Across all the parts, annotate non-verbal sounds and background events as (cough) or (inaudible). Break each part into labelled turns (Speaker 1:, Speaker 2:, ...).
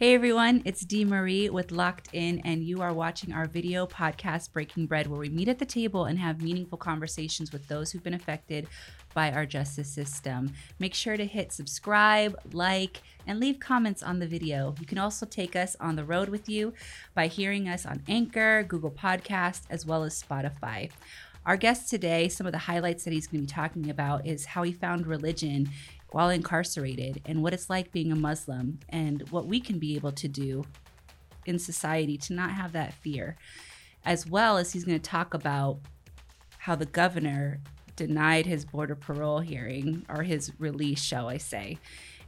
Speaker 1: Hey everyone, it's Dee Marie with Locked In, and you are watching our video podcast Breaking Bread, where we meet at the table and have meaningful conversations with those who've been affected by our justice system. Make sure to hit subscribe, like, and leave comments on the video. You can also take us on the road with you by hearing us on Anchor, Google Podcast, as well as Spotify. Our guest today, some of the highlights that he's going to be talking about is how he found religion while incarcerated and what it's like being a Muslim and what we can be able to do in society to not have that fear. As well as he's going to talk about how the governor denied his border parole hearing or his release, shall I say,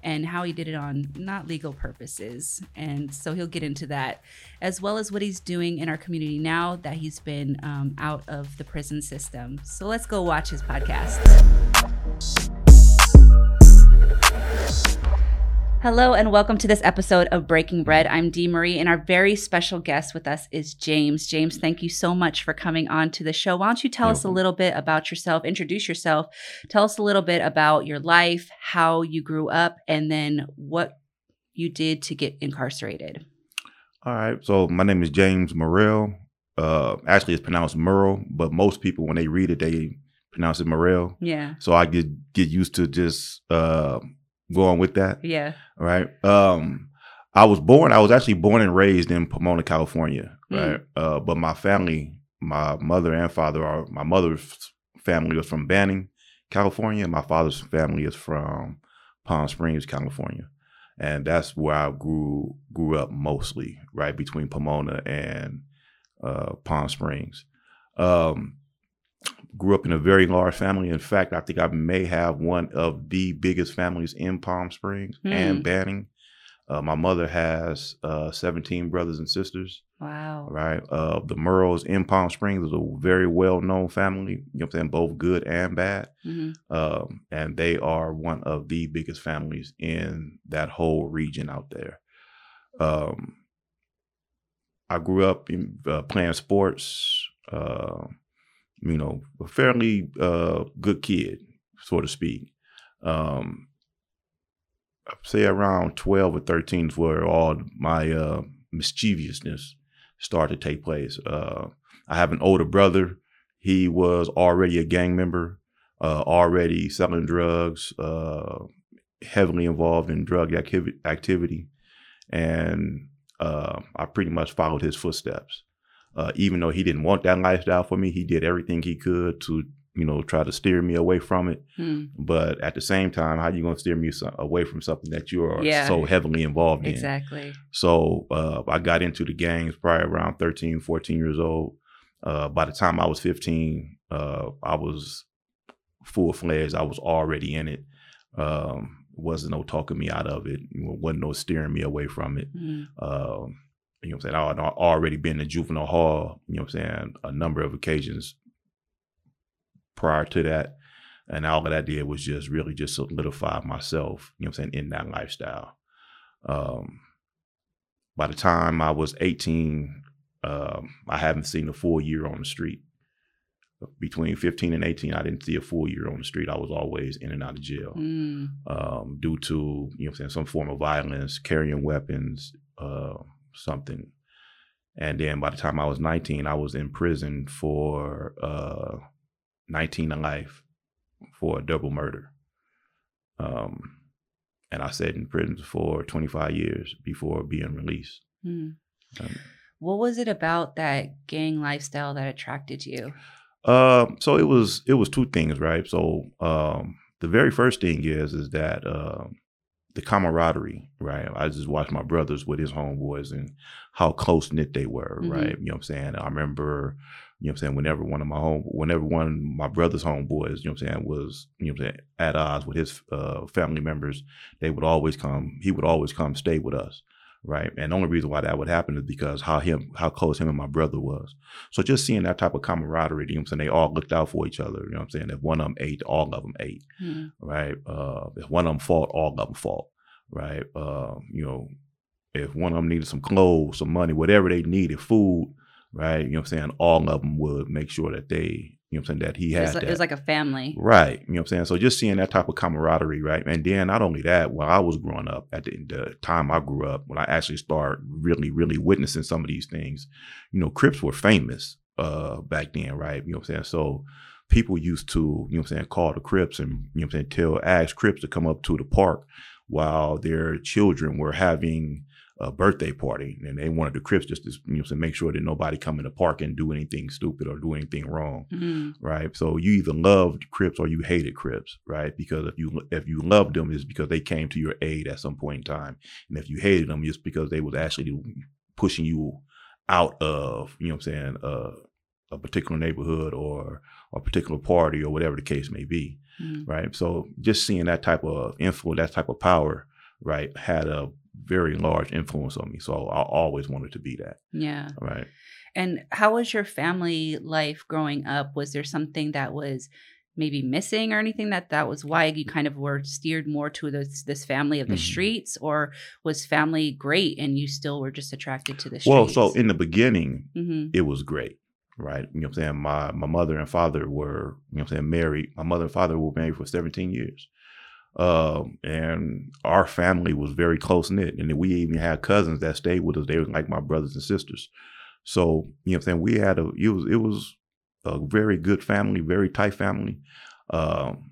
Speaker 1: and how he did it on not legal purposes. And so he'll get into that, as well as what he's doing in our community now that he's been um, out of the prison system. So let's go watch his podcast. Hello and welcome to this episode of Breaking Bread. I'm Dee Marie, and our very special guest with us is James. James, thank you so much for coming on to the show. Why don't you tell us a little bit about yourself, introduce yourself, tell us a little bit about your life, how you grew up, and then what you did to get incarcerated.
Speaker 2: All right. So my name is James Murrell. Uh, actually, it's pronounced Merle, but most people when they read it, they pronounce it Morrell.
Speaker 1: Yeah.
Speaker 2: So I get get used to just uh, going with that.
Speaker 1: Yeah.
Speaker 2: Right. Um, I was born. I was actually born and raised in Pomona, California.
Speaker 1: Mm.
Speaker 2: Right. Uh, but my family, my mother and father are. My mother's family was from Banning, California. My father's family is from Palm Springs, California, and that's where I grew grew up mostly. Right between Pomona and uh, Palm Springs. Um, grew up in a very large family. In fact, I think I may have one of the biggest families in Palm Springs
Speaker 1: Hmm.
Speaker 2: and Banning. Uh, my mother has uh, 17 brothers and sisters,
Speaker 1: Wow.
Speaker 2: right? Uh, the Murrells in Palm Springs is a very well known family, you know what I'm saying, both good and bad.
Speaker 1: hmm
Speaker 2: Um, and they are one of the biggest families in that whole region out there. Um, I grew up in, uh, playing sports, uh, you know, a fairly uh, good kid, so to speak. Um, I'd say around 12 or 13 is where all my uh, mischievousness started to take place. Uh, I have an older brother. He was already a gang member uh, already selling drugs, uh, heavily involved in drug activi- activity, and uh, I pretty much followed his footsteps. Uh, even though he didn't want that lifestyle for me, he did everything he could to, you know, try to steer me away from it.
Speaker 1: Hmm.
Speaker 2: But at the same time, how you gonna steer me so- away from something that you are
Speaker 1: Yeah.
Speaker 2: so heavily involved in?
Speaker 1: Exactly.
Speaker 2: So uh, I got into the gangs probably around 13, 14 years old. Uh, by the time I was 15, uh, I was full fledged. I was already in it. Um, wasn't no talking me out of it. wasn't no steering me away from it. Um, you know what I'm saying? I had already been to juvenile hall, you know what I'm saying, a number of occasions prior to that. And all that did was just really just solidify myself, you know what I'm saying, in that lifestyle. Um, by the time I was 18, um, I haven't seen a full year on the street. Between 15 and 18, I didn't see a full year on the street. I was always in and out of jail
Speaker 1: Hmm.
Speaker 2: um, due to you know what I'm saying some form of violence, carrying weapons, uh, something. And then by the time I was 19, I was in prison for uh, 19 to life for a double murder. Um, and I sat in prison for 25 years before being released.
Speaker 1: Hmm.
Speaker 2: Um,
Speaker 1: What was it about that gang lifestyle that attracted you?
Speaker 2: Um, so it was it was two things, right? So um, the very first thing is is that um, the camaraderie, right? I just watched my brothers with his homeboys and how close knit they were,
Speaker 1: Mhm.
Speaker 2: right? You know what I'm saying? I remember, you know what I'm saying, whenever one of my home whenever one of my brother's homeboys, you know what I'm saying, was, you know what I'm saying, at odds with his uh, family members, they would always come, he would always come stay with us. Right. And the only reason why that would happen is because how him how close him and my brother was. So just seeing that type of camaraderie, you know what I'm saying? They all looked out for each other. You know what I'm saying? If one of them ate, all of them ate
Speaker 1: Hmm.
Speaker 2: right? Uh, if one of them fought, all of them fought, right? Uh, you know, if one of them needed some clothes, some money, whatever they needed, food, right? You know what I'm saying? All of them would make sure that they You know what I'm saying? That he
Speaker 1: It
Speaker 2: had
Speaker 1: was,
Speaker 2: that.
Speaker 1: it was like a family.
Speaker 2: Right. You know what I'm saying? So just seeing that type of camaraderie, right? And then not only that, when I was growing up, at the, the time I grew up, when I actually started really, really witnessing some of these things, you know, Crips were famous uh back then, right? You know what I'm saying? So people used to, you know what I'm saying, call the Crips and, you know what I'm saying, tell ask Crips to come up to the park while their children were having a birthday party and they wanted the Crips just to, you know, to make sure that nobody come in the park and do anything stupid or do anything wrong
Speaker 1: Mhm.
Speaker 2: right? So you either loved Crips or you hated Crips, right? Because if you if you loved them, it's because they came to your aid at some point in time, and if you hated them, it's because they was actually pushing you out of you know what I'm saying uh, a particular neighborhood or a particular party or whatever the case may be,
Speaker 1: Mhm.
Speaker 2: right? So just seeing that type of influence, that type of power, right, had a very large influence on me. So I always wanted to be that,
Speaker 1: Yeah.
Speaker 2: right?
Speaker 1: And how was your family life growing up? Was there something that was maybe missing or anything that that was why you kind of were steered more to this this family of the
Speaker 2: Mhm.
Speaker 1: streets or was family great and you still were just attracted to the streets?
Speaker 2: Well, so in the beginning,
Speaker 1: hmm
Speaker 2: it was great, right? You know what I'm saying? My my mother and father were, you know what I'm saying, married. My mother and father were married for 17 years. Um, and our family was very close knit. And we even had cousins that stayed with us. They were like my brothers and sisters. So, you know what I'm saying? We had a it was it was a very good family, very tight family. Um,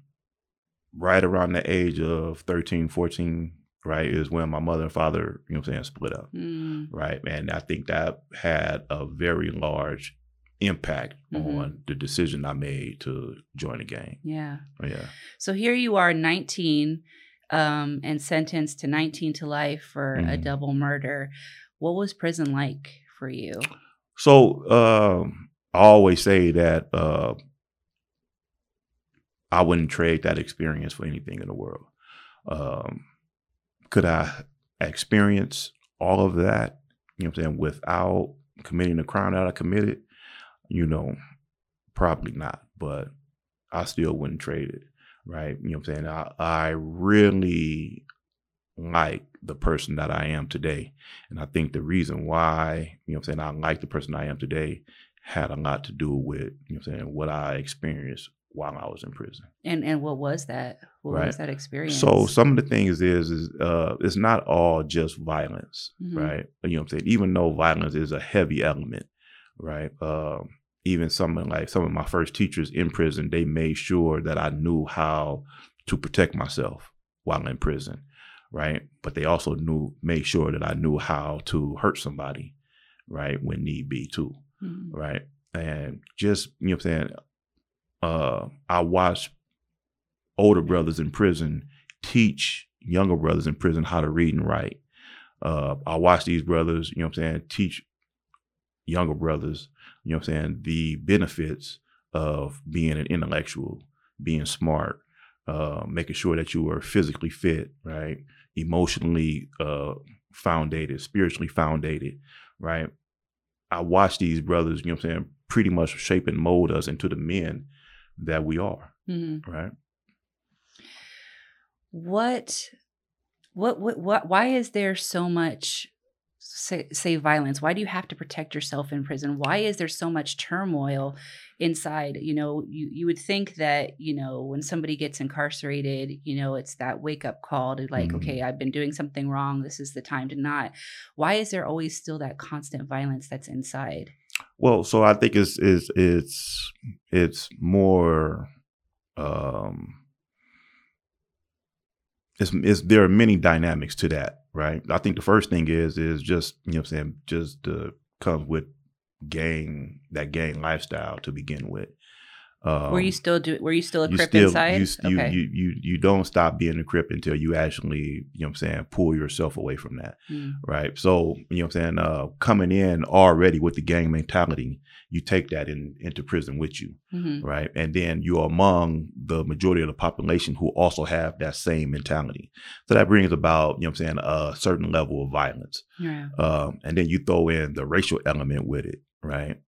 Speaker 2: right around the age of 13, 14, right, is when my mother and father, you know what I'm saying, split up
Speaker 1: Mm,
Speaker 2: right? And I think that had a very large impact
Speaker 1: Mhm.
Speaker 2: on the decision I made to join the gang.
Speaker 1: yeah.
Speaker 2: Yeah.
Speaker 1: So here you are 19 um and sentenced to 19 to life for a
Speaker 2: Mhm.
Speaker 1: double murder. What was prison like for you?
Speaker 2: So um, I always say that uh, I wouldn't trade that experience for anything in the world. Um, could I experience all of that, you know what I'm saying, without committing the crime that I committed? You know, probably not, but I still wouldn't trade it, right? You know what I'm saying? I, I really like the person that I am today. And I think the reason why, you know what I'm saying, I like the person I am today had a lot to do with, you know what I'm saying, what I experienced while I was in prison.
Speaker 1: And and what was that? What
Speaker 2: Right.
Speaker 1: was that experience?
Speaker 2: So some of the things is is uh it's not all just violence,
Speaker 1: Mhm.
Speaker 2: right? You know what I'm saying? Even though violence is a heavy element, right? Um even some of like some of my first teachers in prison, they made sure that I knew how to protect myself while in prison, right? But they also knew made sure that I knew how to hurt somebody, right, when need be too
Speaker 1: Mhm.
Speaker 2: right? And just you know what I'm saying, uh, I watched older brothers in prison teach younger brothers in prison how to read and write. Uh, I watched these brothers, you know what I'm saying, teach younger brothers, you know what I'm saying, the benefits of being an intellectual, being smart, uh, making sure that you are physically fit, right? Emotionally uh, foundated, spiritually founded, right? I watch these brothers, you know what I'm saying, pretty much shape and mold us into the men that we are,
Speaker 1: Mhm.
Speaker 2: right?
Speaker 1: What, what, what, what, why is there so much, say, say, violence? Why do you have to protect yourself in prison? Why is there so much turmoil inside? You know, you, you would think that, you know, when somebody gets incarcerated, you know, it's that wake up call to like,
Speaker 2: Mhm.
Speaker 1: okay, I've been doing something wrong. This is the time to not. Why is there always still that constant violence that's inside?
Speaker 2: Well, so I think it's it's it's it's more um it's, there are many dynamics to that, right? I think the first thing is is just, you know I'm saying, just uh, comes with gang that gang lifestyle to begin with. Um,
Speaker 1: were you still do? Were you still a crip
Speaker 2: still
Speaker 1: inside?
Speaker 2: you,
Speaker 1: okay.
Speaker 2: you you you don't stop being a crip until you actually you know what I'm saying pull yourself away from that
Speaker 1: Mm.
Speaker 2: right so you know what I'm saying uh coming in already with the gang mentality you take that in into prison with you
Speaker 1: Mhm.
Speaker 2: right and then you're among the majority of the population who also have that same mentality so that brings about you know what I'm saying a certain level of violence
Speaker 1: Yeah.
Speaker 2: um, and then you throw in the racial element with it, right?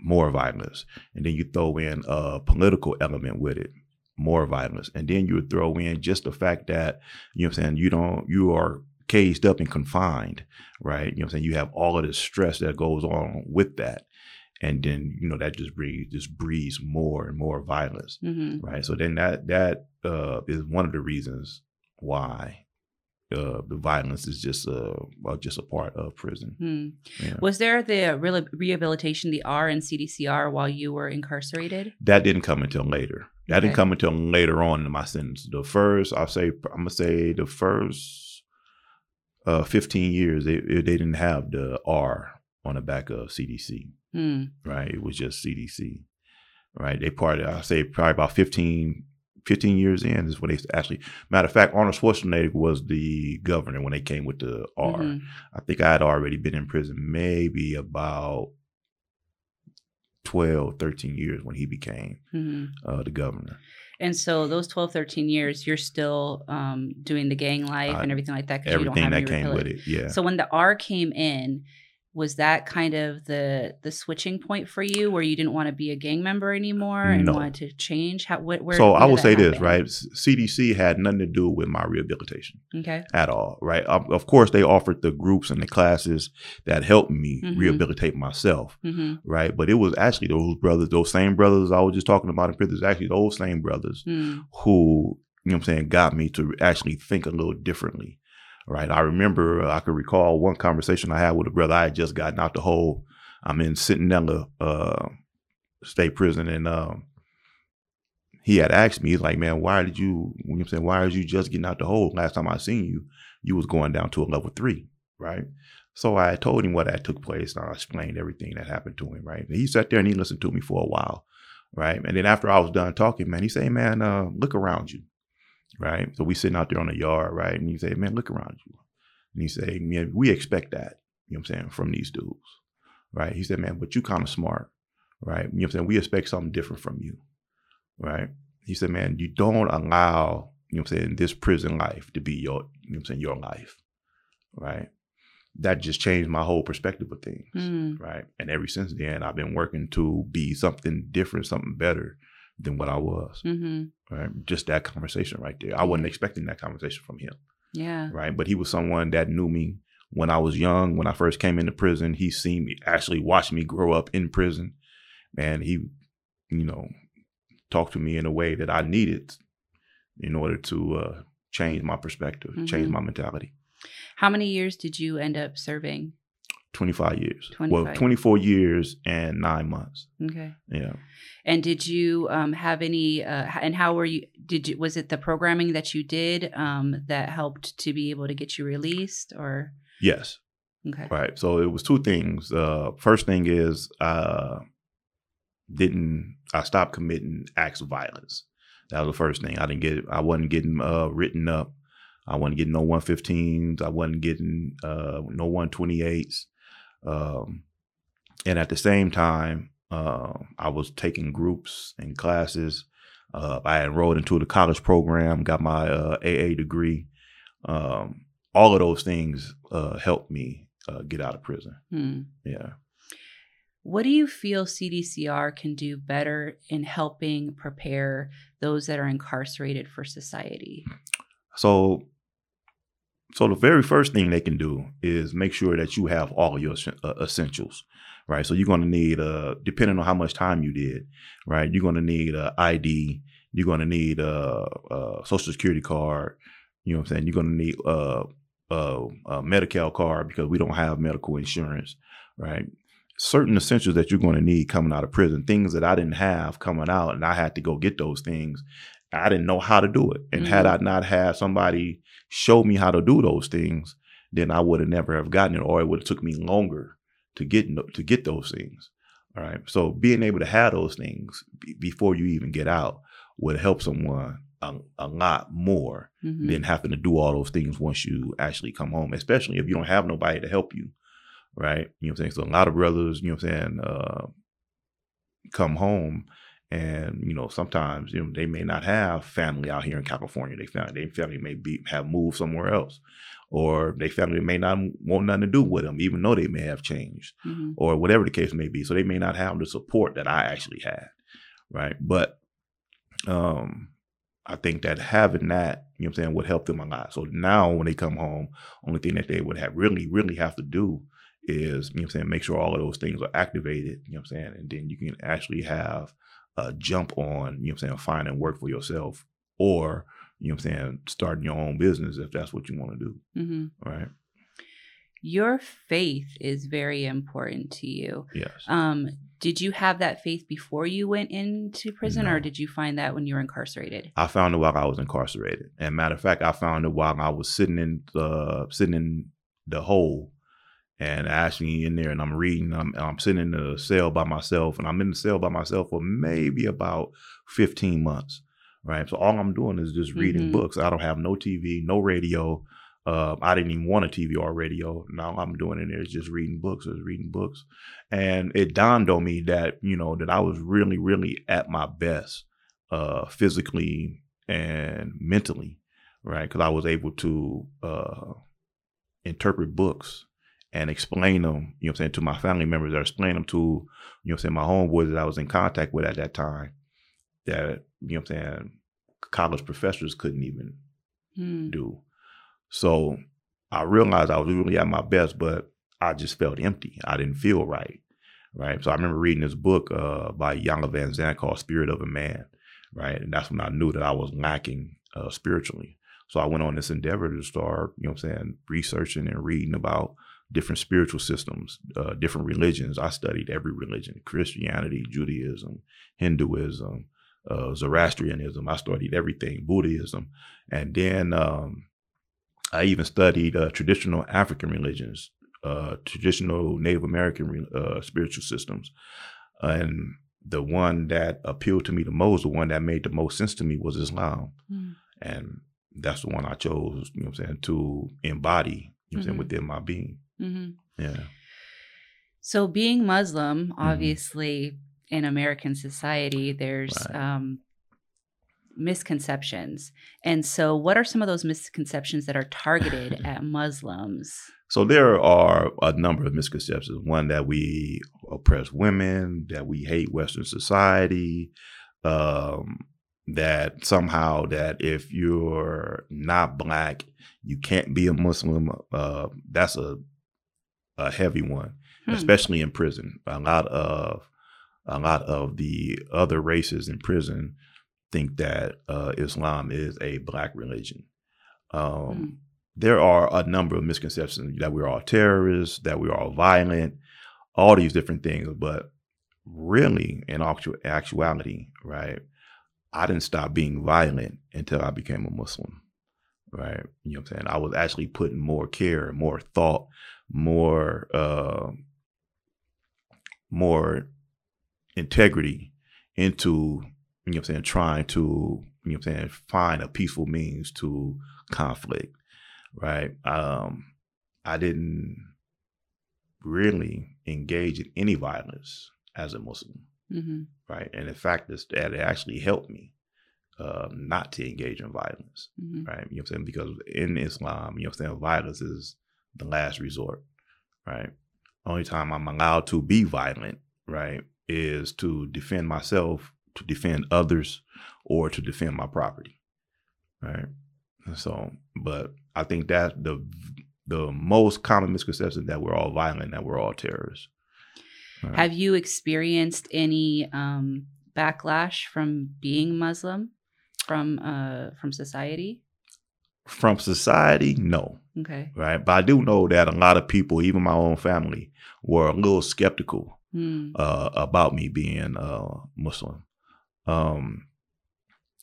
Speaker 2: More violence, and then you throw in a political element with it, more violence, and then you would throw in just the fact that you know what I'm saying you don't you are caged up and confined, right? You know what I'm saying you have all of this stress that goes on with that. and then you know that just breeds just breeds more and more violence,
Speaker 1: hmm
Speaker 2: right? So then that that uh, is one of the reasons why uh, the violence is just uh, well, just a part of prison.
Speaker 1: Hmm.
Speaker 2: Yeah.
Speaker 1: Was there the re- rehabilitation, the R and CDCR, while you were incarcerated?
Speaker 2: That didn't come until later. That
Speaker 1: Okay.
Speaker 2: didn't come until later on in my sentence. The first, I'll say, I'm gonna say the first uh, 15 years, they they didn't have the R on the back of CDC.
Speaker 1: Hmm.
Speaker 2: Right, it was just CDC. Right, they part. I say probably about 15, 15 years in is when they actually. Matter of fact, Arnold Schwarzenegger was the governor when they came with the R. I
Speaker 1: Mhm.
Speaker 2: think I had already been in prison maybe about 12, 13 years when he became
Speaker 1: Mhm.
Speaker 2: uh, the governor.
Speaker 1: And so those 12, 13 years, you're still um, doing the gang life
Speaker 2: Uh,
Speaker 1: and everything like that. 'cause you don't
Speaker 2: Everything
Speaker 1: have
Speaker 2: that came with it, yeah.
Speaker 1: So when the R came in, was that kind of the the switching point for you, where you didn't want to be a gang member anymore and
Speaker 2: No.
Speaker 1: wanted to change? How? What, where?
Speaker 2: so I will say this, right? CDC had nothing to do with my rehabilitation
Speaker 1: Okay.
Speaker 2: at all, right? Um, of course, they offered the groups and the classes that helped me
Speaker 1: Mhm.
Speaker 2: rehabilitate myself,
Speaker 1: hmm
Speaker 2: right? But it was actually those brothers, those same brothers I was just talking about in prison. It's actually those same brothers
Speaker 1: Mm.
Speaker 2: who, you know what I'm saying, got me to actually think a little differently. Right. I remember I could recall one conversation I had with a brother. I had just gotten out the hole. I'm in Centinela uh state prison and um he had asked me, he's like, man, why did you you know I'm saying, why are you just getting out the hole? Last time I seen you, you was going down to a level three, right? So I told him what had took place and I explained everything that happened to him, right? And he sat there and he listened to me for a while, right? And then after I was done talking, man, he said, man, uh, look around you right? So we sitting out there on the yard, right? And he say, man, look around you. And he say, man, we expect that, you know what I'm saying, from these dudes, right? He said, man, but you kind of smart, right? You know what I'm saying? We expect something different from you, right? He said, man, you don't allow, you know what I'm saying, this prison life to be your, you know what I'm saying, your life, right? That just changed my whole perspective of things,
Speaker 1: Mm.
Speaker 2: right? And ever since then, I've been working to be something different, something better than what I was
Speaker 1: hmm
Speaker 2: right? Just that conversation right there. I wasn't expecting that conversation from him,
Speaker 1: Yeah.
Speaker 2: right? But he was someone that knew me when I was young. When I first came into prison, he seen me actually watched me grow up in prison, and he, you know, talked to me in a way that I needed in order to uh, change my perspective, change
Speaker 1: Mhm.
Speaker 2: my mentality.
Speaker 1: How many years did you end up serving?
Speaker 2: 25 years.
Speaker 1: 25.
Speaker 2: Well, 24 years and nine months.
Speaker 1: Okay.
Speaker 2: Yeah.
Speaker 1: And did you um, have any? Uh, and how were you? Did you? Was it the programming that you did um, that helped to be able to get you released, or
Speaker 2: Yes.
Speaker 1: okay?
Speaker 2: Right. So it was two things. Uh, first thing is uh, didn't I stopped committing acts of violence. That was the first thing. I didn't get. I wasn't getting uh, written up. I wasn't getting no 115s. I wasn't getting uh, no 128s. Um, and at the same time, uh, I was taking groups and classes. Uh, I enrolled into the college program, got my uh, AA degree. Um, all of those things uh, helped me uh, get out of prison.
Speaker 1: Hmm.
Speaker 2: Yeah.
Speaker 1: What do you feel CDCR can do better in helping prepare those that are incarcerated for society?
Speaker 2: So, so the very first thing they can do is make sure that you have all your uh, essentials, right? So you're going to need, uh, depending on how much time you did, right? You're going to need a ID. You're going to need a, a social security card. You know what I'm saying? You're going to need a, a, a Medi-Cal card because we don't have medical insurance, right? Certain essentials that you're going to need coming out of prison, things that I didn't have coming out, and I had to go get those things. I didn't know how to do it, and had I not had somebody show me how to do those things, then I would have never have gotten it, or it would have took me longer to get to get those things. All right. So being able to have those things b- before you even get out would help someone a, a lot more
Speaker 1: Mhm.
Speaker 2: than having to do all those things once you actually come home, especially if you don't have nobody to help you. Right. You know what I'm saying? So a lot of brothers, you know what I'm saying, uh, come home and you know sometimes you know they may not have family out here in California. They family, their family may be have moved somewhere else, or their family may not want nothing to do with them, even though they may have changed,
Speaker 1: Mhm.
Speaker 2: or whatever the case may be. So they may not have the support that I actually had, right? But um, I think that having that, you know what I'm saying, would help them a lot. So now when they come home, only thing that they would have really, really have to do is, you know I'm saying, make sure all of those things are activated, you know I'm saying? And then you can actually have a jump on, you know I'm saying, finding work for yourself or, you know I'm saying, starting your own business if that's what you want to do.
Speaker 1: Mm-hmm.
Speaker 2: Right.
Speaker 1: Your faith is very important to you.
Speaker 2: Yes.
Speaker 1: Um, did you have that faith before you went into prison,
Speaker 2: No.
Speaker 1: or did you find that when you were incarcerated?
Speaker 2: I found it while I was incarcerated. And matter of fact, I found it while I was sitting in the sitting in the hole and Ashley in there and I'm reading. I'm I'm sitting in the cell by myself and I'm in the cell by myself for maybe about 15 months. Right. So all I'm doing is just reading
Speaker 1: Mhm.
Speaker 2: books. I don't have no TV, no radio. Uh, I didn't even want a TV or radio. Now I'm doing in there is just reading books, is reading books. And it dawned on me that, you know, that I was really, really at my best uh, physically and mentally, right? Because I was able to uh, interpret books and explain them, you know what I'm saying, to my family members or explain them to, you know what I'm saying, my homeboys that I was in contact with at that time that, you know what I'm saying, college professors couldn't even
Speaker 1: Hmm.
Speaker 2: do. So I realized I was really at my best, but I just felt empty. I didn't feel right. Right. So I remember reading this book uh, by Iyanla Vanzant called Spirit of a Man. Right. And that's when I knew that I was lacking uh, spiritually. So I went on this endeavor to start, you know what I'm saying, researching and reading about different spiritual systems, uh, different religions. I studied every religion Christianity, Judaism, Hinduism, uh, Zoroastrianism. I studied everything, Buddhism. And then um, I even studied uh, traditional African religions, uh, traditional Native American uh, spiritual systems. And the one that appealed to me the most, the one that made the most sense to me was Islam.
Speaker 1: Hmm.
Speaker 2: And that's the one I chose, you know what I'm saying, to embody, you know I'm saying, within my being.
Speaker 1: Mhm.
Speaker 2: Yeah.
Speaker 1: So, being Muslim,
Speaker 2: Mm-hmm.
Speaker 1: obviously, in American society, there's
Speaker 2: Right.
Speaker 1: um, misconceptions. And so, what are some of those misconceptions that are targeted (laughs) at Muslims?
Speaker 2: So there are a number of misconceptions. One that we oppress women, that we hate Western society, um, that somehow that if you're not black, you can't be a Muslim. Uh, that's a a heavy one,
Speaker 1: Hmm.
Speaker 2: especially in prison. A lot of a lot of the other races in prison think that uh, Islam is a black religion. Um,
Speaker 1: Hmm.
Speaker 2: there are a number of misconceptions that we're all terrorists, that we're all violent, all these different things. But really, in actu- actuality, right, I didn't stop being violent until I became a Muslim, right? You know what I'm saying? I was actually putting more care, more thought, more, uh, more integrity into, you know I'm saying, trying to, you know I'm saying, find a peaceful means to conflict right? Um, I didn't really engage in any violence as a Muslim,
Speaker 1: hmm
Speaker 2: right? And in fact, this, that it actually helped me uh, not to engage in violence,
Speaker 1: hmm
Speaker 2: right? You know what I'm saying? Because in Islam, you know what I'm saying, violence is the last resort, right? Only time I'm allowed to be violent, right, is to defend myself, to defend others, or to defend my property, right? So, but I think that the the most common misconception that we're all violent, that we're all terrorists. Right.
Speaker 1: Have you experienced any um, backlash from being Muslim from uh, from society?
Speaker 2: From society, no,
Speaker 1: Okay.
Speaker 2: right? But I do know that a lot of people, even my own family, were a little skeptical
Speaker 1: Hmm.
Speaker 2: uh, about me being uh, Muslim. Um,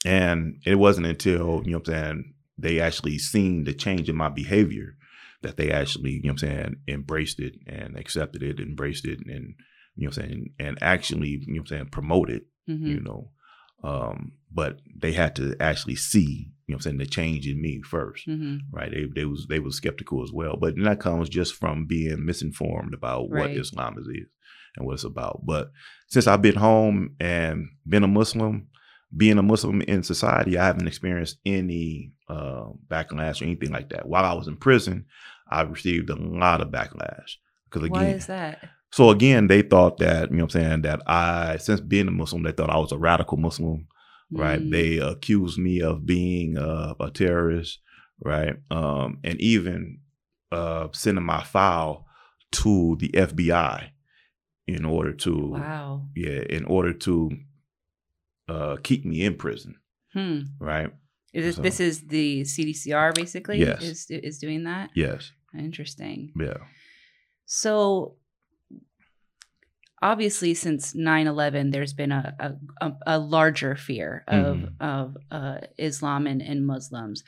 Speaker 2: and it wasn't until, you know what I'm saying, they actually seen the change in my behavior that they actually, you know what I'm saying, embraced it and accepted it, embraced it, and, you know what I'm saying, and actually, you know what I'm saying, promoted,
Speaker 1: Mhm.
Speaker 2: you know. Um, but they had to actually see, you know what I'm saying, the change in me first
Speaker 1: Mhm.
Speaker 2: right? They they was they was skeptical as well, but that comes just from being misinformed about what Islam is and what it's about. But since I've been home and been a Muslim, being a Muslim in society, I haven't experienced any uh, backlash or anything like that. While I was in prison, I received a lot of backlash because
Speaker 1: Why
Speaker 2: again,
Speaker 1: is that?
Speaker 2: so again, they thought that you know what I'm saying that I since being a Muslim, they thought I was a radical Muslim right?
Speaker 1: Mm.
Speaker 2: They accused me of being uh, a terrorist, right? Um, and even uh, sending my file to the FBI in order to
Speaker 1: Wow.
Speaker 2: yeah, in order to uh keep me in prison,
Speaker 1: Hmm.
Speaker 2: right?
Speaker 1: Is this,
Speaker 2: So-
Speaker 1: this is the CDCR basically
Speaker 2: Yes.
Speaker 1: is is doing that?
Speaker 2: Yes.
Speaker 1: Interesting.
Speaker 2: Yeah.
Speaker 1: So obviously since 9-11 there's been a, a, a, larger fear of,
Speaker 2: Mhm.
Speaker 1: of uh, islam and, and muslims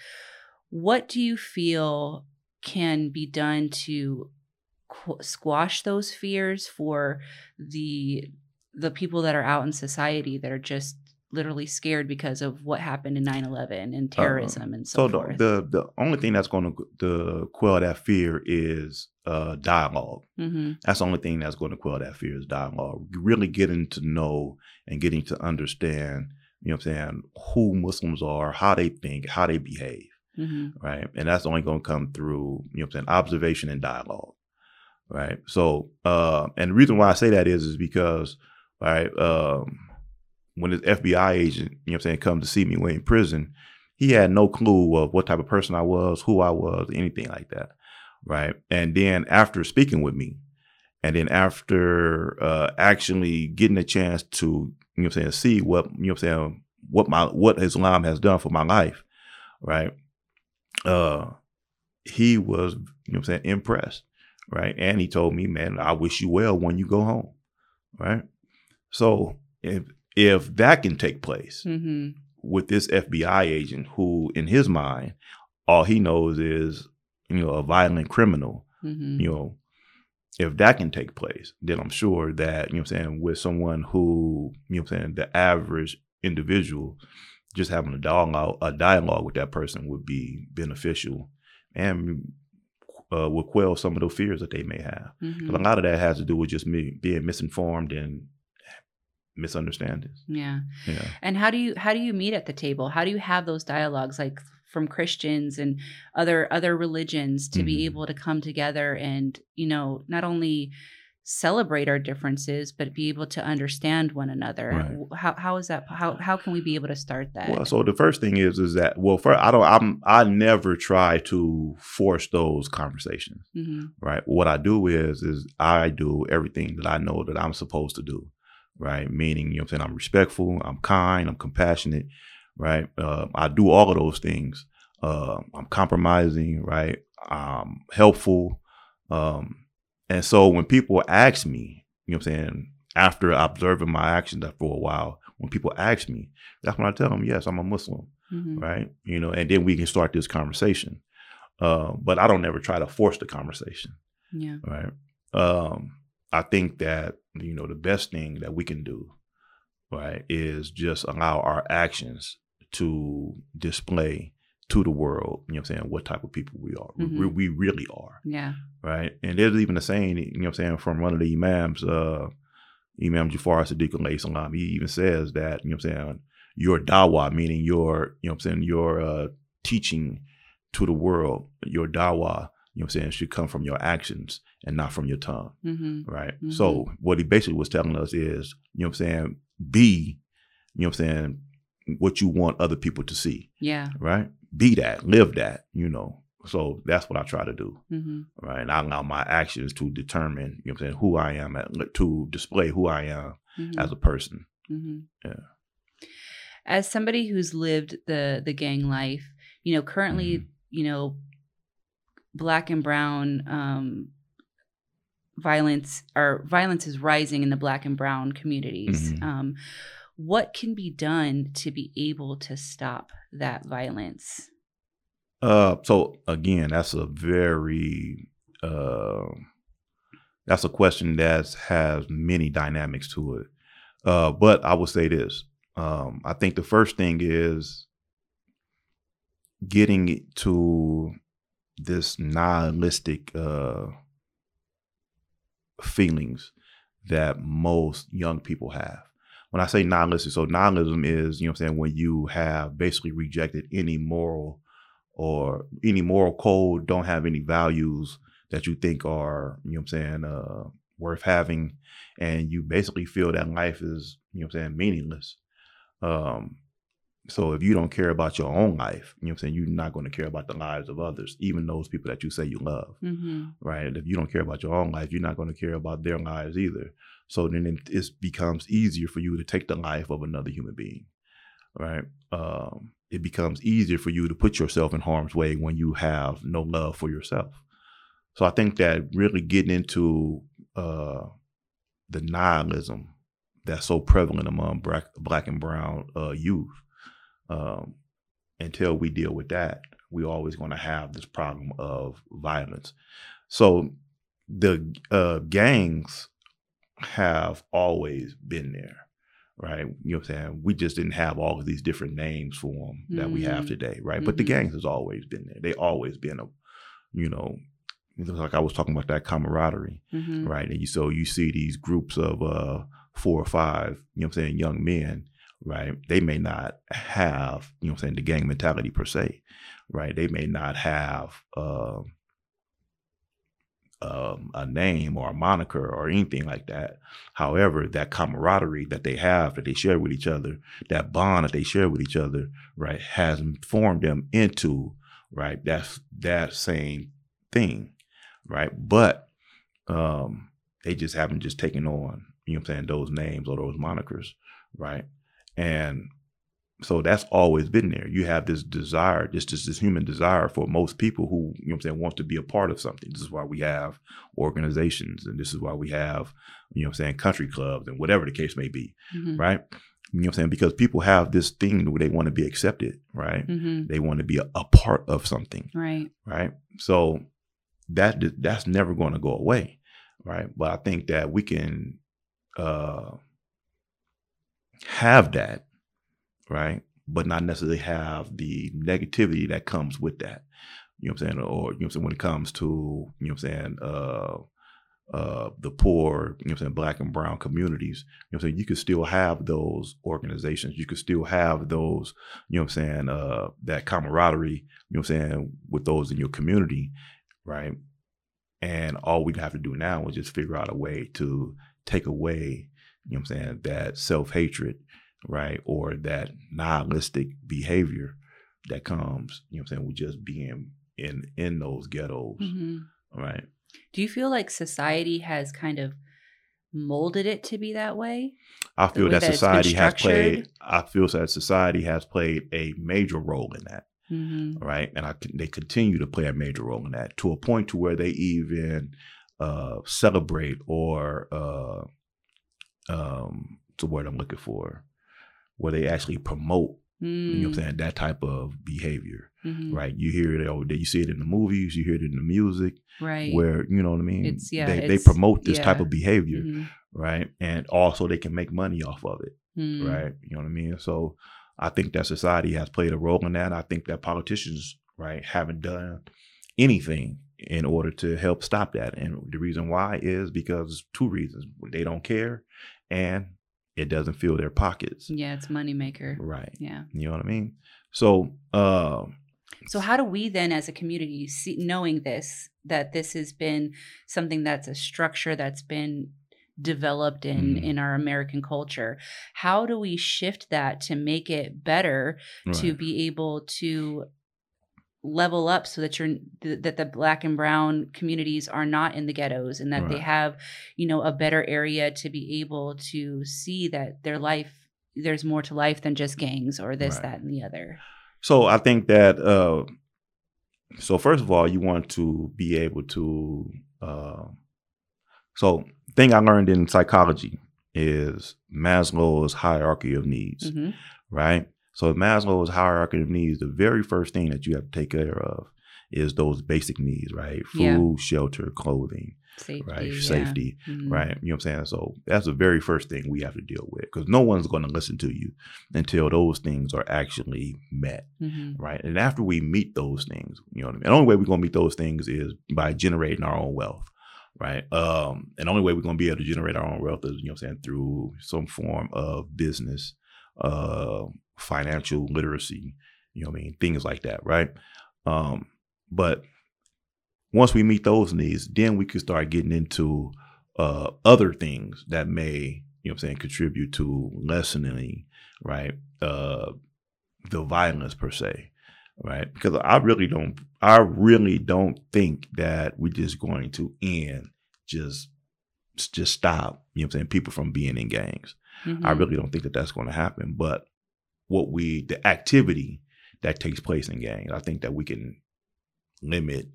Speaker 1: what do you feel can be done to qu- squash those fears for the the people that are out in society that are just literally scared because of what happened in 9-11 and terrorism and so,
Speaker 2: Uh, So the,
Speaker 1: forth
Speaker 2: the the only thing that's going to quell that fear is uh dialogue.
Speaker 1: hmm
Speaker 2: That's the only thing that's going to quell that fear is dialogue. Really getting to know and getting to understand, you know what I'm saying, who Muslims are, how they think, how they behave,
Speaker 1: hmm
Speaker 2: right? And that's only going to come through, you know what I'm saying, observation and dialogue, right? So, uh, and the reason why I say that is, is because, right, um, when this FBI agent, you know what I'm saying, come to see me when in prison, he had no clue of what type of person I was, who I was, anything like that, right? And then after speaking with me, and then after uh, actually getting a chance to, you know what I'm saying, see what, you know what I'm saying, what my, what Islam has done for my life, right? Uh, he was, you know what I'm saying, impressed, right? And he told me, man, I wish you well when you go home, right? So if, if that can take place,
Speaker 1: hmm
Speaker 2: with this FBI agent who, in his mind, all he knows is, you know, a violent criminal,
Speaker 1: hmm
Speaker 2: you know, if that can take place, then I'm sure that, you know what I'm saying, with someone who, you know what I'm saying, the average individual just having a dialogue, a dialogue with that person would be beneficial and uh, would quell some of those fears that they may have. 'Cause
Speaker 1: hmm
Speaker 2: A lot of that has to do with just me being misinformed and misunderstandings.
Speaker 1: yeah
Speaker 2: Yeah.
Speaker 1: And how do you how do you meet at the table? How do you have those dialogues like from Christians and other other religions to be
Speaker 2: Mhm.
Speaker 1: able to come together and, you know, not only celebrate our differences but be able to understand one another.
Speaker 2: Right.
Speaker 1: How how is that how how can we be able to start that?
Speaker 2: Well, so the first thing is is that well, first I don't I'm I never try to force those conversations.
Speaker 1: Mhm.
Speaker 2: right? What I do is is I do everything that I know that I'm supposed to do, right? Meaning, you know, what I'm saying I'm respectful, I'm kind, I'm compassionate, right? Uh, I do all of those things. Uh, I'm compromising, right? I'm helpful, um, and so when people ask me, you know, what I'm saying after observing my actions for a while, when people ask me, that's when I tell them, yes, I'm a Muslim
Speaker 1: Mhm.
Speaker 2: right? You know, and then we can start this conversation. Uh, but I don't ever try to force the conversation,
Speaker 1: Yeah.
Speaker 2: right? Um, I think that you know the best thing that we can do, right, is just allow our actions to display to the world. You know, what I'm saying what type of people we are, we,
Speaker 1: Mhm.
Speaker 2: we really are,
Speaker 1: Yeah.
Speaker 2: right? And there's even a saying, you know, what I'm saying from one of the imams, uh, Imam Jafar Sadiq alayhi salam. He even says that you know, what I'm saying your dawah, meaning your, you know, what I'm saying your uh, teaching to the world, your dawah, you know, what I'm saying should come from your actions and not from your tongue,
Speaker 1: hmm
Speaker 2: right?
Speaker 1: Mhm.
Speaker 2: So what he basically was telling us is, you know, what I'm saying be, you know, what I'm saying what you want other people to see,
Speaker 1: Yeah.
Speaker 2: right? Be that, live that, you know. So that's what I try to do
Speaker 1: hmm
Speaker 2: right? And I allow my actions to determine, you know what I'm saying, who I am, at, to display who I am
Speaker 1: hmm
Speaker 2: as a person.
Speaker 1: hmm
Speaker 2: Yeah.
Speaker 1: As somebody who's lived the the gang life, you know, currently,
Speaker 2: Mhm.
Speaker 1: you know, black and brown um, violence or violence is rising in the black and brown communities.
Speaker 2: Mhm.
Speaker 1: Um, what can be done to be able to stop that violence?
Speaker 2: Uh, so again, that's a very, uh, that's a question that has many dynamics to it. Uh, but I will say this: um, I think the first thing is getting to this nihilistic uh, feelings that most young people have. When I say nihilistic, so nihilism is, you know what I'm saying, when you have basically rejected any moral or any moral code, don't have any values that you think are, you know what I'm saying, uh, worth having, and you basically feel that life is, you know what I'm saying, meaningless. Um, So if you don't care about your own life, you know what I'm saying, you're not going to care about the lives of others, even those people that you say you love,
Speaker 1: Mm-hmm.
Speaker 2: right? If you don't care about your own life, you're not going to care about their lives either. So then it, it becomes easier for you to take the life of another human being, right? Um, it becomes easier for you to put yourself in harm's way when you have no love for yourself. So I think that really getting into uh, the nihilism that's so prevalent among black, black and brown uh, youth, um, until we deal with that, we're always going to have this problem of violence. So the uh, gangs have always been there, right? You know what I'm saying? We just didn't have all of these different names for them that we have
Speaker 1: Mm.
Speaker 2: today, right? But the
Speaker 1: Mhm.
Speaker 2: gangs has always been there. They always been a, you know, like I was talking about that camaraderie,
Speaker 1: Mm-hmm.
Speaker 2: right? And you so you see these groups of uh four or five, you know what I'm saying, young men, right? They may not have, you know I'm saying, the gang mentality per se, right? They may not have um um, a name or a moniker or anything like that. However, that camaraderie that they have, that they share with each other, that bond that they share with each other, right, has formed them into, right, that's that same thing, right? But um, they just haven't just taken on, you know I'm saying, those names or those monikers, right? And so that's always been there. You have this desire, just this, this human desire for most people who, you know what I'm saying, want to be a part of something. This is why we have organizations and this is why we have, you know what I'm saying, country clubs and whatever the case may be,
Speaker 1: Mm-hmm.
Speaker 2: right? You know what I'm saying? Because people have this thing where they want to be accepted, right?
Speaker 1: Mm-hmm.
Speaker 2: They want to be a, a part of something
Speaker 1: Right.
Speaker 2: right? So that that's never going to go away, right? But I think that we can uh, have that, right? But not necessarily have the negativity that comes with that. You know what I'm saying? Or you know what I'm saying when it comes to you know what I'm saying uh, uh, the poor, you know what I'm saying, black and brown communities. You know what I'm saying? You could still have those organizations. You could still have those, you know what I'm saying, uh, that camaraderie, you know what I'm saying, with those in your community, right? And all we'd have to do now is just figure out a way to take away, you know what I'm saying, that self hatred, right? Or that nihilistic behavior that comes, you know what I'm saying, with just being in in those ghettos,
Speaker 1: Mm-hmm.
Speaker 2: right?
Speaker 1: Do you feel like society has kind of molded it to be that way?
Speaker 2: I feel that
Speaker 1: that
Speaker 2: society has played. I feel that society has played a major role in that,
Speaker 1: Mm-hmm.
Speaker 2: right? And I they continue to play a major role in that to a point to where they even uh, celebrate or uh, um, what's the word I'm looking for, where they actually promote. You know what I'm saying? That type of behavior,
Speaker 1: Mm-hmm.
Speaker 2: right? You hear it all day. You see it in the movies. You hear it in the music.
Speaker 1: Right.
Speaker 2: Where you know what I mean?
Speaker 1: It's- yeah,
Speaker 2: They, they promote this type of behavior,
Speaker 1: Mhm.
Speaker 2: right? And also they can make money off of it.
Speaker 1: Mm.
Speaker 2: right? You know what I mean? So I think that society has played a role in that. I think that politicians, right, haven't done anything in order to help stop that. And the reason why is because two reasons. They don't care and it doesn't fill their pockets.
Speaker 1: Yeah, it's moneymaker.
Speaker 2: Right.
Speaker 1: Yeah.
Speaker 2: You know what I mean? So um
Speaker 1: So how do we then as a community see knowing this that this has been something that's a structure that's been developed in
Speaker 2: Mhm.
Speaker 1: in our American culture how do we shift that to make it better to be able to level up so that you're th- that the black and brown communities are not in the ghettos and that they have you know a better area to be able to see that their life there's more to life than just gangs or this
Speaker 2: Right.
Speaker 1: that and the other
Speaker 2: So I think that uh so first of all, you want to be able to uh so thing I learned in psychology is Maslow's hierarchy of needs,
Speaker 1: Mhm.
Speaker 2: right? So Maslow's hierarchy of needs, the very first thing that you have to take care of is those basic needs, right? Food,
Speaker 1: Yeah.
Speaker 2: shelter, clothing,
Speaker 1: safety
Speaker 2: right?
Speaker 1: yeah.
Speaker 2: Safety,
Speaker 1: Mhm.
Speaker 2: right? You know what I'm saying? So that's the very first thing we have to deal with because no one's going to listen to you until those things are actually met,
Speaker 1: Mhm.
Speaker 2: right? And after we meet those things, you know what I mean? The only way we're going to meet those things is by generating our own wealth, right? Um, and the only way we're going to be able to generate our own wealth is, you know what I'm saying, through some form of business, uh, financial literacy, you know what I mean? Things like that, right? Um, but once we meet those needs, then we can start getting into uh, other things that may, you know what I'm saying, contribute to lessening, right? Uh, the violence per se, right? Because I really don't, I really don't think that we're just going to end just just stop. You know, what I'm saying people from being in gangs.
Speaker 1: Mhm.
Speaker 2: I really don't think that that's going to happen. But what we, the activity that takes place in gangs, I think that we can limit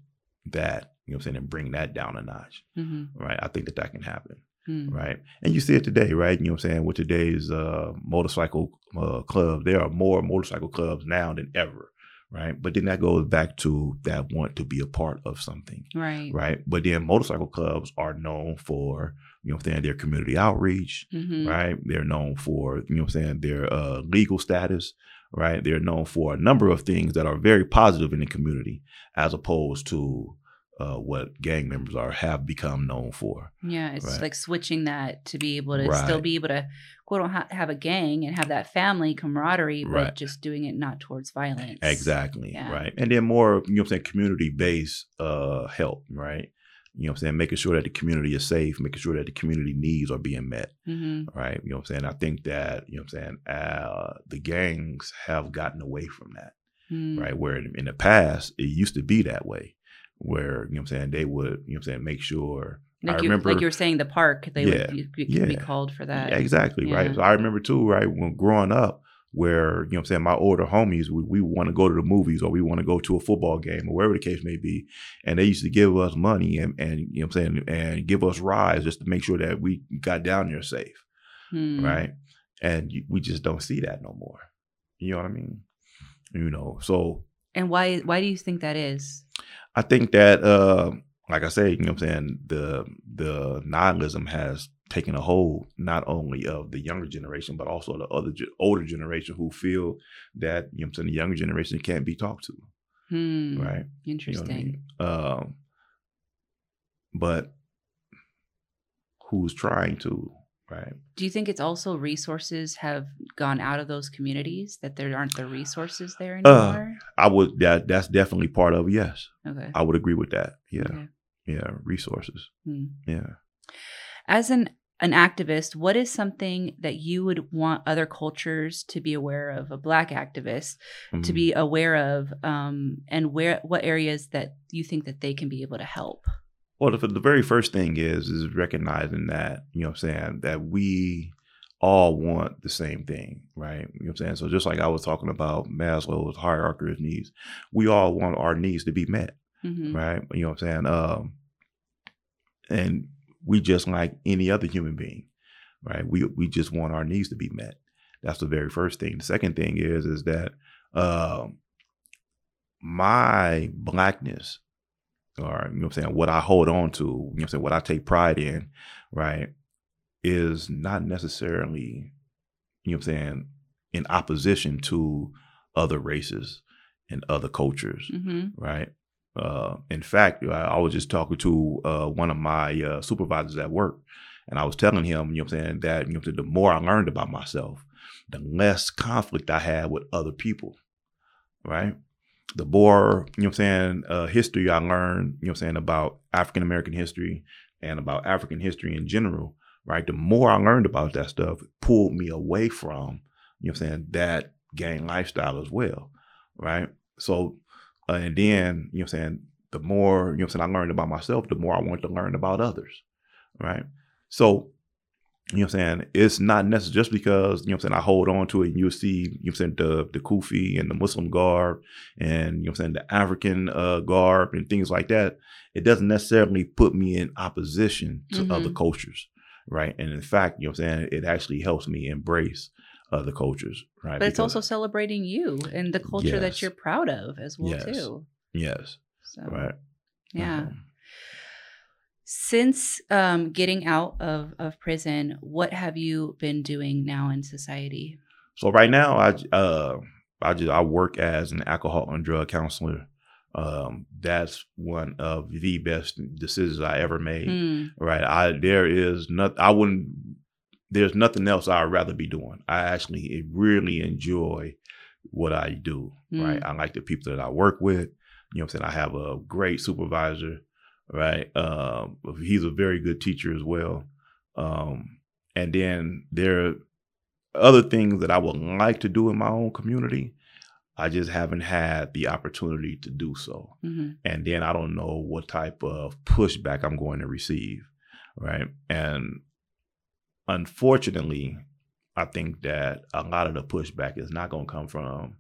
Speaker 2: that. You know, what I'm saying and bring that down a notch,
Speaker 1: Mhm.
Speaker 2: right? I think that that can happen
Speaker 1: Mm.
Speaker 2: right? And you see it today, right? You know what I'm saying? With today's uh, motorcycle uh, clubs, there are more motorcycle clubs now than ever, right? But then that goes back to that want to be a part of something,
Speaker 1: Right.
Speaker 2: right? But then motorcycle clubs are known for, you know what I'm saying, their community outreach,
Speaker 1: Mhm.
Speaker 2: right? They're known for, you know what I'm saying, their uh, legal status, right? They're known for a number of things that are very positive in the community as opposed to uh, what gang members are have become known for.
Speaker 1: Yeah, it's
Speaker 2: Right.
Speaker 1: like switching that to be able to still be able to quote unquote have a gang and have that family camaraderie, but
Speaker 2: Right.
Speaker 1: just doing it not towards violence.
Speaker 2: Exactly.
Speaker 1: Yeah.
Speaker 2: Right. And then more, you know what I'm saying, community based uh help, right? You know what I'm saying? Making sure that the community is safe, making sure that the community needs are being met.
Speaker 1: hmm
Speaker 2: Right. You know what I'm saying? I think that, you know what I'm saying, uh the gangs have gotten away from that.
Speaker 1: Mm.
Speaker 2: Right. Where in, in the past it used to be that way. Where, you know what I'm saying, they would, you know what I'm saying, make sure
Speaker 1: Like
Speaker 2: I
Speaker 1: you,
Speaker 2: remember
Speaker 1: like you were saying, the park they
Speaker 2: Yeah,
Speaker 1: would be, be, could be
Speaker 2: yeah.
Speaker 1: called for that.
Speaker 2: Yeah, exactly,
Speaker 1: Yeah.
Speaker 2: right? So I remember too, right, when growing up, where, you know what I'm saying, my older homies, we, we want to go to the movies or we want to go to a football game or wherever the case may be. And they used to give us money and, and you know what I'm saying, and give us rides just to make sure that we got down there safe,
Speaker 1: Hmm.
Speaker 2: right? And we just don't see that no more. You know what I mean? You know, so
Speaker 1: And why why do you think that is?
Speaker 2: I think that, uh, like I say, you know what I'm saying, the the nihilism has taken a hold not only of the younger generation, but also the other older generation who feel that, you know I'm saying, the younger generation can't be talked to,
Speaker 1: Hmm.
Speaker 2: right? You know
Speaker 1: Interesting.
Speaker 2: I mean? Um, but who's trying to, right?
Speaker 1: Do you think it's also resources have gone out of those communities that there aren't the resources there
Speaker 2: Uh,
Speaker 1: anymore?
Speaker 2: I would, that that's definitely part of, yes.
Speaker 1: okay.
Speaker 2: I would agree with that. Yeah.
Speaker 1: Okay.
Speaker 2: Yeah. Resources.
Speaker 1: Hmm.
Speaker 2: Yeah.
Speaker 1: As an an activist, what is something that you would want other cultures to be aware of, a black activist to
Speaker 2: Mhm.
Speaker 1: be aware of, um, and where what areas that you think that they can be able to help?
Speaker 2: Well, the, the very first thing is is recognizing that, you know what I'm saying, that we all want the same thing, right? You know what I'm saying? So just like I was talking about Maslow's hierarchy of needs, we all want our needs to be met,
Speaker 1: hmm
Speaker 2: right? You know what I'm saying? Um and we just like any other human being, right? We we just want our needs to be met. That's the very first thing. The second thing is is that um my blackness or you know what I'm saying, what I hold on to, you know what I'm saying, what I take pride in, right, is not necessarily, you know what I'm saying, in opposition to other races and other cultures,
Speaker 1: hmm
Speaker 2: right? Uh, in fact, I, I was just talking to uh, one of my uh, supervisors at work, and I was telling him, you know I'm saying, that you know, the more I learned about myself, the less conflict I had with other people, right? The more, you know I'm saying, uh, history I learned, you know saying, about African American history and about African history in general, right? The more I learned about that stuff, pulled me away from, you know I'm saying, that gang lifestyle as well, right? So, uh, and then, you know what I'm saying, the more, you know what I'm saying, I learned about myself, the more I want to learn about others, right? So, you know what I'm saying, it's not necessary just because, you know what I'm saying, I hold on to it and you'll see, you know what I'm saying, the, the Kufi and the Muslim garb and, you know what I'm saying, the African uh, garb and things like that. It doesn't necessarily put me in opposition to
Speaker 1: Mhm.
Speaker 2: other cultures, right? And in fact, you know what I'm saying, it actually helps me embrace other cultures, right?
Speaker 1: But it's
Speaker 2: Because-
Speaker 1: also celebrating you and the culture that you're proud of as well
Speaker 2: Yes.
Speaker 1: too.
Speaker 2: yes,
Speaker 1: So
Speaker 2: right.
Speaker 1: yeah.
Speaker 2: Mhm.
Speaker 1: Since um, getting out of, of prison, what have you been doing now in society?
Speaker 2: So right now, I uh, I just I work as an alcohol and drug counselor. Um, that's one of the best decisions I ever made.
Speaker 1: Hmm.
Speaker 2: Right, I there is not I wouldn't. There's nothing else I'd rather be doing. I actually really enjoy what I do. Right, I like the people that I work with. You know, what I'm saying I have a great supervisor. Right, um, he's a very good teacher as well. Um, and then there are other things that I would like to do in my own community. I just haven't had the opportunity to do so.
Speaker 1: hmm
Speaker 2: And then I don't know what type of pushback I'm going to receive. Right. And unfortunately, I think that a lot of the pushback is not going to come from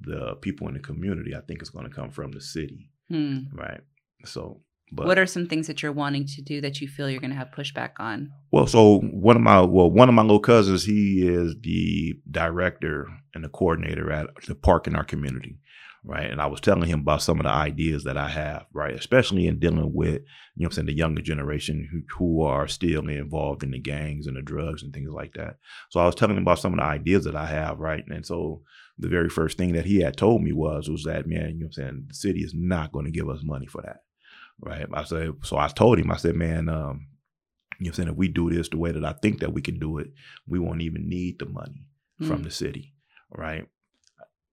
Speaker 2: the people in the community. I think it's going to come from the city.
Speaker 1: Hmm.
Speaker 2: Right. So, but
Speaker 1: what are some things that you're wanting to do that you feel you're going to have pushback on?
Speaker 2: Well, so one of my well, one of my little cousins, he is the director and the coordinator at the park in our community, right? And I was telling him about some of the ideas that I have, right? Especially in dealing with, you know, what I'm saying the younger generation who who are still involved in the gangs and the drugs and things like that. So I was telling him about some of the ideas that I have, right? And so the very first thing that he had told me was was that man, you know, what I'm saying the city is not going to give us money for that, right? I said, so I told him, I said, man, um, you know what I'm saying? If we do this the way that I think that we can do it, we won't even need the money from
Speaker 1: Mm.
Speaker 2: the city. Right.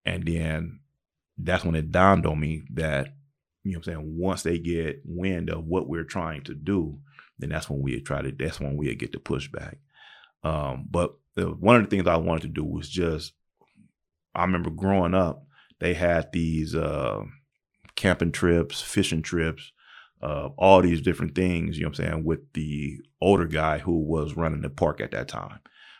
Speaker 2: And then that's when it dawned on me that, you know what I'm saying, once they get wind of what we're trying to do, then that's when we try to that's when we get the pushback. Um, but the, one of the things I wanted to do was just I remember growing up, they had these uh camping trips, fishing trips, uh, all these different things, you know what I'm saying, with the older guy who was running the park at that time,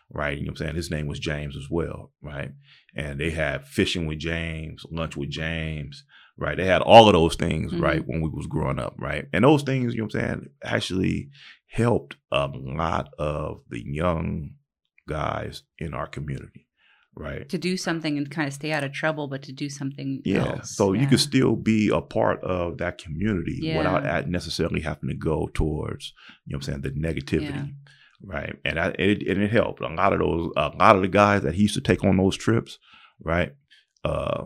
Speaker 2: right? You know what I'm saying? His name was James as well, right? And they had fishing with James, lunch with James, right? They had all of those things,
Speaker 1: Mhm.
Speaker 2: right, when we was growing up, right? And those things, you know what I'm saying, actually helped a lot of the young guys in our community, right?
Speaker 1: To do something and kind of stay out of trouble, but to do something
Speaker 2: Yeah.
Speaker 1: else.
Speaker 2: So you could still be a part of that community
Speaker 1: Yeah.
Speaker 2: without necessarily having to go towards, you know what I'm saying, the negativity.
Speaker 1: Yeah.
Speaker 2: Right. And I, it, and it helped. A lot of those, a lot of the guys that he used to take on those trips, right? Uh,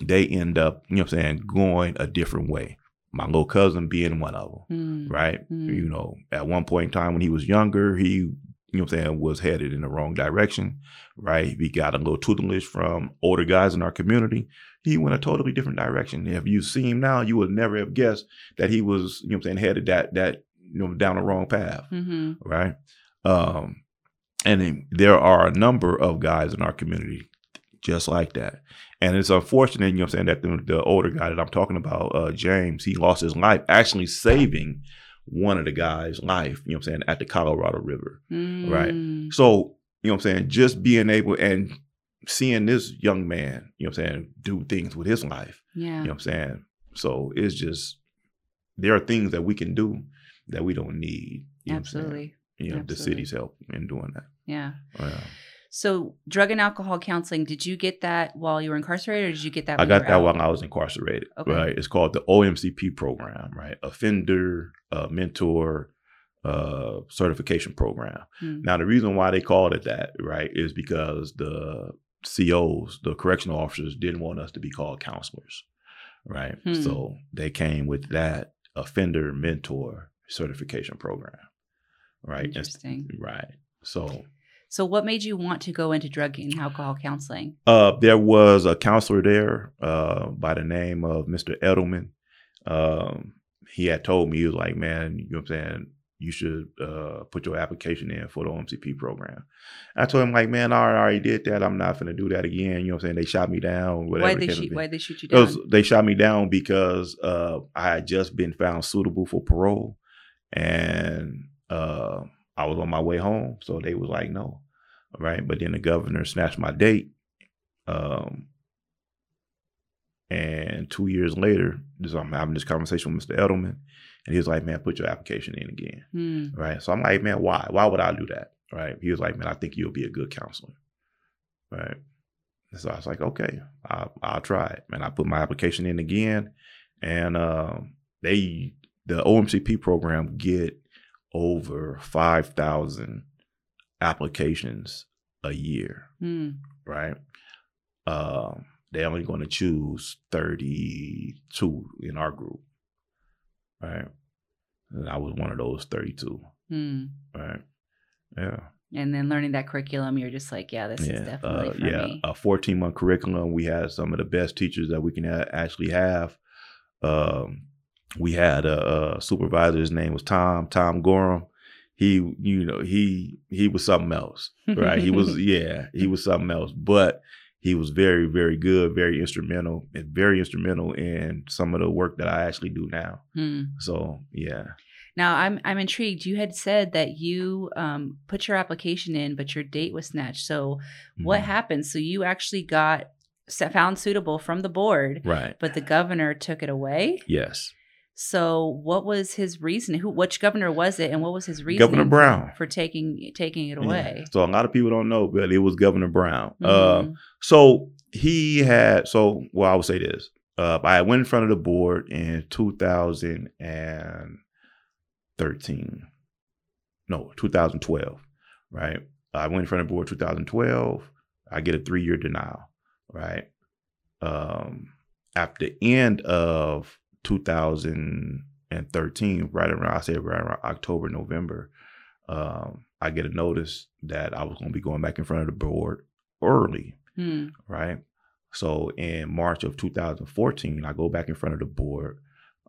Speaker 2: they end up, you know what I'm saying, going a different way. My little cousin being one of them
Speaker 1: Mm.
Speaker 2: right?
Speaker 1: Mm.
Speaker 2: You know, at one point in time when he was younger, he, you know what I'm saying, was headed in the wrong direction, right? He got a little tutelage from older guys in our community. He went a totally different direction. If you see him now, you would never have guessed that he was, you know what I'm saying, headed that, that, you know, down the wrong path,
Speaker 1: hmm
Speaker 2: right? Um, and then there are a number of guys in our community just like that. And it's unfortunate, you know what I'm saying, that the, the older guy that I'm talking about, uh, James, he lost his life actually saving one of the guys' life, you know what I'm saying, at the Colorado River. Right.
Speaker 1: Mm.
Speaker 2: So, you know what I'm saying, just being able and seeing this young man, you know what I'm saying, do things with his life,
Speaker 1: Yeah.
Speaker 2: you know what I'm saying? So it's just, there are things that we can do that we don't need. You know?
Speaker 1: Absolutely.
Speaker 2: You know, the city's help in doing that.
Speaker 1: Yeah.
Speaker 2: Yeah.
Speaker 1: So, drug and alcohol counseling, did you get that while you were incarcerated or did you get that
Speaker 2: I got that
Speaker 1: out?
Speaker 2: while I was incarcerated.
Speaker 1: Okay.
Speaker 2: Right. It's called the OMCP program, right? Offender uh, Mentor uh, Certification Program.
Speaker 1: Hmm.
Speaker 2: Now, the reason why they called it that, right, is because the COs, the correctional officers, didn't want us to be called counselors, right?
Speaker 1: Hmm.
Speaker 2: So they came with that offender mentor certification program, right? And-
Speaker 1: Interesting.
Speaker 2: right. So
Speaker 1: So, what made you want to go into drug and alcohol counseling?
Speaker 2: Uh, there was a counselor there uh, by the name of Mr. Edelman. Um, he had told me, he was like, man, you know what I'm saying? You should uh, put your application in for the OMCP program. I told him, like, man, I already did that. I'm not going to do that again. You know what I'm saying? They shot me down. Whatever
Speaker 1: Why they shoot? Why they shoot you down?
Speaker 2: was- they shot me down because uh, I had just been found suitable for parole, and uh, I was on my way home. So they was like, no, right. But then the governor snatched my date, um, and two years later, this, I'm having this conversation with Mr. Edelman, and he was like, man, put your application in again,
Speaker 1: Hmm.
Speaker 2: right. So I'm like, man, why? Why would I do that? Right. He was like, man, I think you'll be a good counselor, right. And so I was like, okay, I'll, I'll try it. And I put my application in again, and um, they the OMCP program get over five thousand applications a year,
Speaker 1: Hmm.
Speaker 2: right? Um, they're only going to choose thirty-two in our group, right? And I was one of those thirty-two,
Speaker 1: Hmm.
Speaker 2: right? Yeah.
Speaker 1: And then learning that curriculum, you're just like, yeah, this is definitely
Speaker 2: uh,
Speaker 1: for
Speaker 2: yeah,
Speaker 1: me.
Speaker 2: a 14 month curriculum. We had some of the best teachers that we can actually have. Um, we had a, a supervisor. His name was Tom Tom Gorham. He, you know, he he was something else, right? he was, (laughs) yeah, he was something else. But he was very, very good, very instrumental, and very instrumental in some of the work that I actually do now.
Speaker 1: Hmm.
Speaker 2: So yeah.
Speaker 1: Now I'm I'm intrigued. You had said that you um, put your application in, but your date was snatched. So what
Speaker 2: Mhm.
Speaker 1: happened? So you actually got found suitable from the board,
Speaker 2: Right.
Speaker 1: but the governor took it away.
Speaker 2: Yes.
Speaker 1: So what was his reason? Who which governor was it, and what was his reason?
Speaker 2: Governor Brown.
Speaker 1: for taking taking it
Speaker 2: Yeah.
Speaker 1: away.
Speaker 2: So a lot of people don't know, but it was Governor Brown.
Speaker 1: Mhm.
Speaker 2: Uh, so he had. So well, I would say this. Uh, I went in front of the board in 2013. No, 2012. Right. I went in front of the board 2012. I get a three year denial. Right. Um, at the end of 2013, right around I say right around October, November, um, I get a notice that I was going to be going back in front of the board early
Speaker 1: Hmm.
Speaker 2: right? So in March of 2014, I go back in front of the board.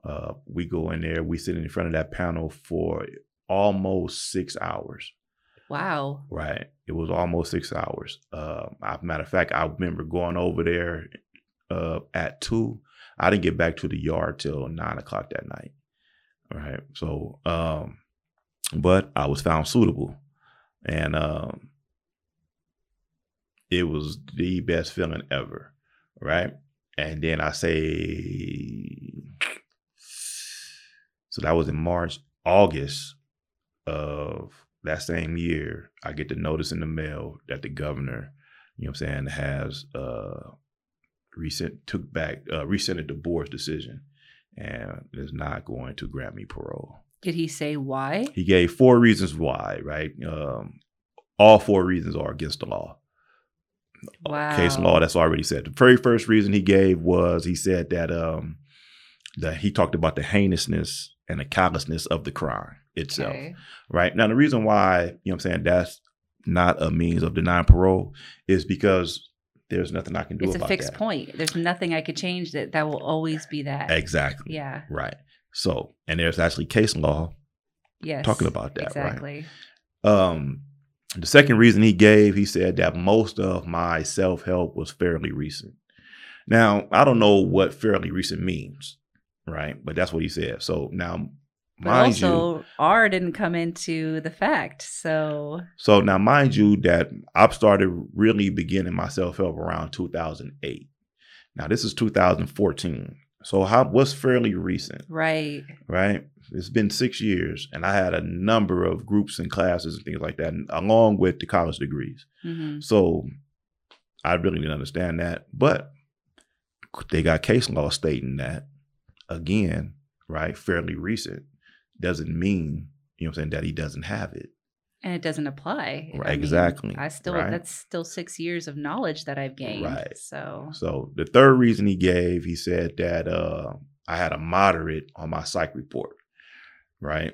Speaker 2: Uh, we go in there, we sit in front of that panel for almost six hours,
Speaker 1: Wow.
Speaker 2: right? It was almost six hours. Uh, I, matter of fact, I remember going over there uh, at two. I didn't get back to the yard till nine o'clock that night, right? So, um, but I was found suitable, and um, it was the best feeling ever, right? And then I say, so that was in March, August of that same year. I get the notice in the mail that the governor, you know, what I'm saying, has uh, recent took back, uh, rescinded the board's decision, and is not going to grant me parole.
Speaker 1: Did he say why?
Speaker 2: He gave four reasons why, right? Um, all four reasons are against the law
Speaker 1: Wow.
Speaker 2: case law that's already said. The very first reason he gave was he said that um that he talked about the heinousness and the callousness of the crime itself.
Speaker 1: Okay.
Speaker 2: Right. Now the reason why, you know what I'm saying, that's not a means of denying parole is because there's nothing I can do
Speaker 1: It's a fixed
Speaker 2: that.
Speaker 1: point. There's nothing I could change that that will always be that.
Speaker 2: Exactly.
Speaker 1: Yeah.
Speaker 2: Right. So, and there's actually case law
Speaker 1: Yes.
Speaker 2: talking about that, right?
Speaker 1: exactly.
Speaker 2: Um, the second reason he gave, he said that most of my self help was fairly recent. Now, I don't know what fairly recent means, right? But that's what he said. So now,
Speaker 1: But
Speaker 2: mind you,
Speaker 1: also, R didn't come into the fact. So
Speaker 2: so now mind you that I've started really beginning my self help around 2008. Now this is 2014. So how what's fairly recent,
Speaker 1: right.
Speaker 2: right? It's been six years, and I had a number of groups and classes and things like that, along with the college degrees.
Speaker 1: hmm
Speaker 2: So I really didn't understand that. But they got case law stating that, again, right, fairly recent doesn't mean, you know what I'm saying, that he doesn't have it.
Speaker 1: And it doesn't apply.
Speaker 2: Right, exactly,
Speaker 1: I still
Speaker 2: right.
Speaker 1: that's still six years of knowledge that I've gained.
Speaker 2: Right.
Speaker 1: So
Speaker 2: So the third reason he gave, he said that uh, I had a moderate on my psych report, right?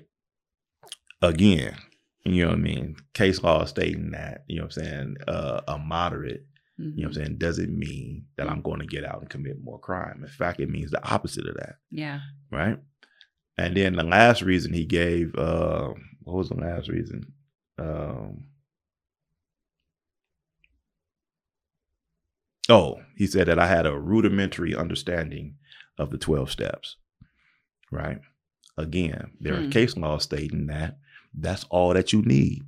Speaker 2: Again, you know what I mean? Case law stating that, you know what I'm saying, uh, a moderate you know what I'm saying, doesn't mean that I'm going to get out and commit more crime. In fact, it means the opposite of that,
Speaker 1: yeah.
Speaker 2: right? And then the last reason he gave, uh, what was the last reason? Um, oh, he said that I had a rudimentary understanding of the 12 steps, right? Again, there
Speaker 1: Hmm.
Speaker 2: are case laws stating that that's all that you need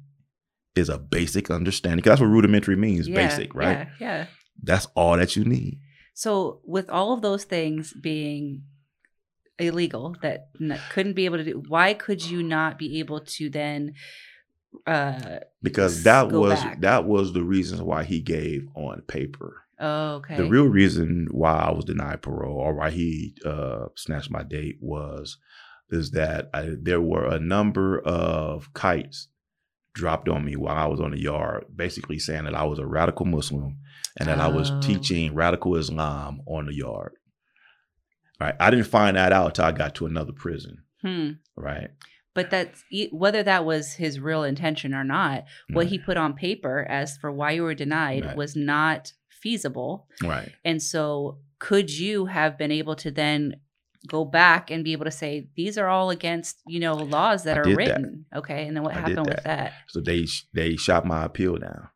Speaker 2: is a basic understanding. that's what rudimentary means,
Speaker 1: yeah.
Speaker 2: basic, right?
Speaker 1: Yeah. Yeah.
Speaker 2: That's all that you need.
Speaker 1: So with all of those things being illegal that n- couldn't be able to do, why could you not be able to then? Uh,
Speaker 2: Because that was
Speaker 1: back.
Speaker 2: that was the reasons why he gave on paper.
Speaker 1: oh, okay.
Speaker 2: The real reason why I was denied parole or why he uh, snatched my date was is that I, there were a number of kites dropped on me while I was on the yard, basically saying that I was a radical Muslim and that I was
Speaker 1: Oh.
Speaker 2: teaching radical Islam on the yard. Right. I didn't find that out until I got to another prison.
Speaker 1: Hmm.
Speaker 2: Right.
Speaker 1: But that's whether that was his real intention or not. What
Speaker 2: Right.
Speaker 1: he put on paper as for why you were denied
Speaker 2: Right.
Speaker 1: was not feasible.
Speaker 2: Right.
Speaker 1: And so, could you have been able to then go back and be able to say these are all against you know laws that
Speaker 2: I
Speaker 1: are
Speaker 2: did that.
Speaker 1: written? Okay, and then what
Speaker 2: I
Speaker 1: happened with that?
Speaker 2: So they they shot my appeal down.